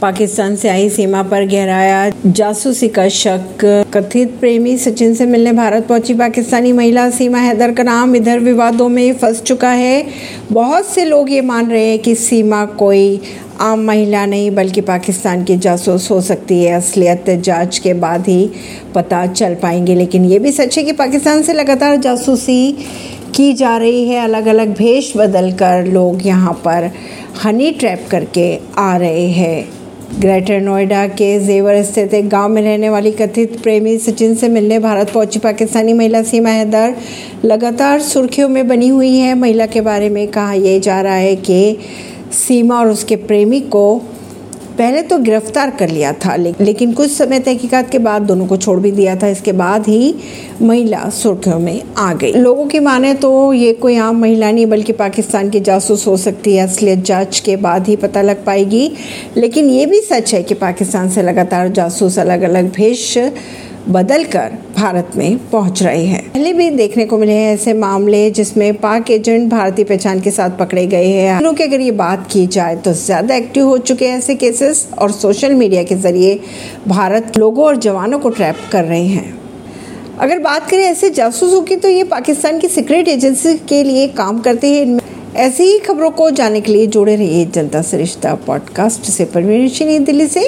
पाकिस्तान से आई सीमा पर गहराया जासूसी का शक। कथित प्रेमी सचिन से मिलने भारत पहुँची पाकिस्तानी महिला। सीमा हैदर का नाम इधर विवादों में फंस चुका है। बहुत से लोग ये मान रहे हैं कि सीमा कोई आम महिला नहीं, बल्कि पाकिस्तान की जासूस हो सकती है। असलियत जाँच के बाद ही पता चल पाएँगे, लेकिन ये भी सच है कि पाकिस्तान से लगातार जासूसी की जा रही है। अलग अलग भेष बदल कर लोग यहाँ पर हनी ट्रैप करके आ रहे हैं। ग्रेटर नोएडा के जेवर स्थित एक गाँव में रहने वाली कथित प्रेमी सचिन से मिलने भारत पहुँची पाकिस्तानी महिला सीमा हैदर। लगातार सुर्खियों में बनी हुई है। महिला के बारे में कहा यह जा रहा है कि सीमा और उसके प्रेमी को पहले तो गिरफ़्तार कर लिया था लेकिन कुछ समय तहकीकात के बाद दोनों को छोड़ भी दिया था। इसके बाद ही महिला सुर्खियों में आ गई। लोगों की माने तो ये कोई आम महिला नहीं, बल्कि पाकिस्तान की जासूस हो सकती है। असलियत जाँच के बाद ही पता लग पाएगी। लेकिन ये भी सच है कि पाकिस्तान से लगातार जासूस अलग अलग भेष बदल कर भारत में पहुँच रहे हैं। पहले भी देखने को मिले हैं ऐसे मामले जिसमें पाक एजेंट भारतीय पहचान के साथ पकड़े गए हैं। की अगर ये बात की जाए तो ज़्यादा एक्टिव हो चुके हैं ऐसे केसेस और सोशल मीडिया के ज़रिए भारत लोगों और जवानों को ट्रैप कर रहे हैं। अगर बात करें ऐसे जासूसों की तो ये पाकिस्तान की सीक्रेट एजेंसी के लिए काम करते हैं। ऐसी ही खबरों को जानने के लिए जुड़े रहिए जनता से रिश्ता पॉडकास्ट से। परवीन दिल्ली से।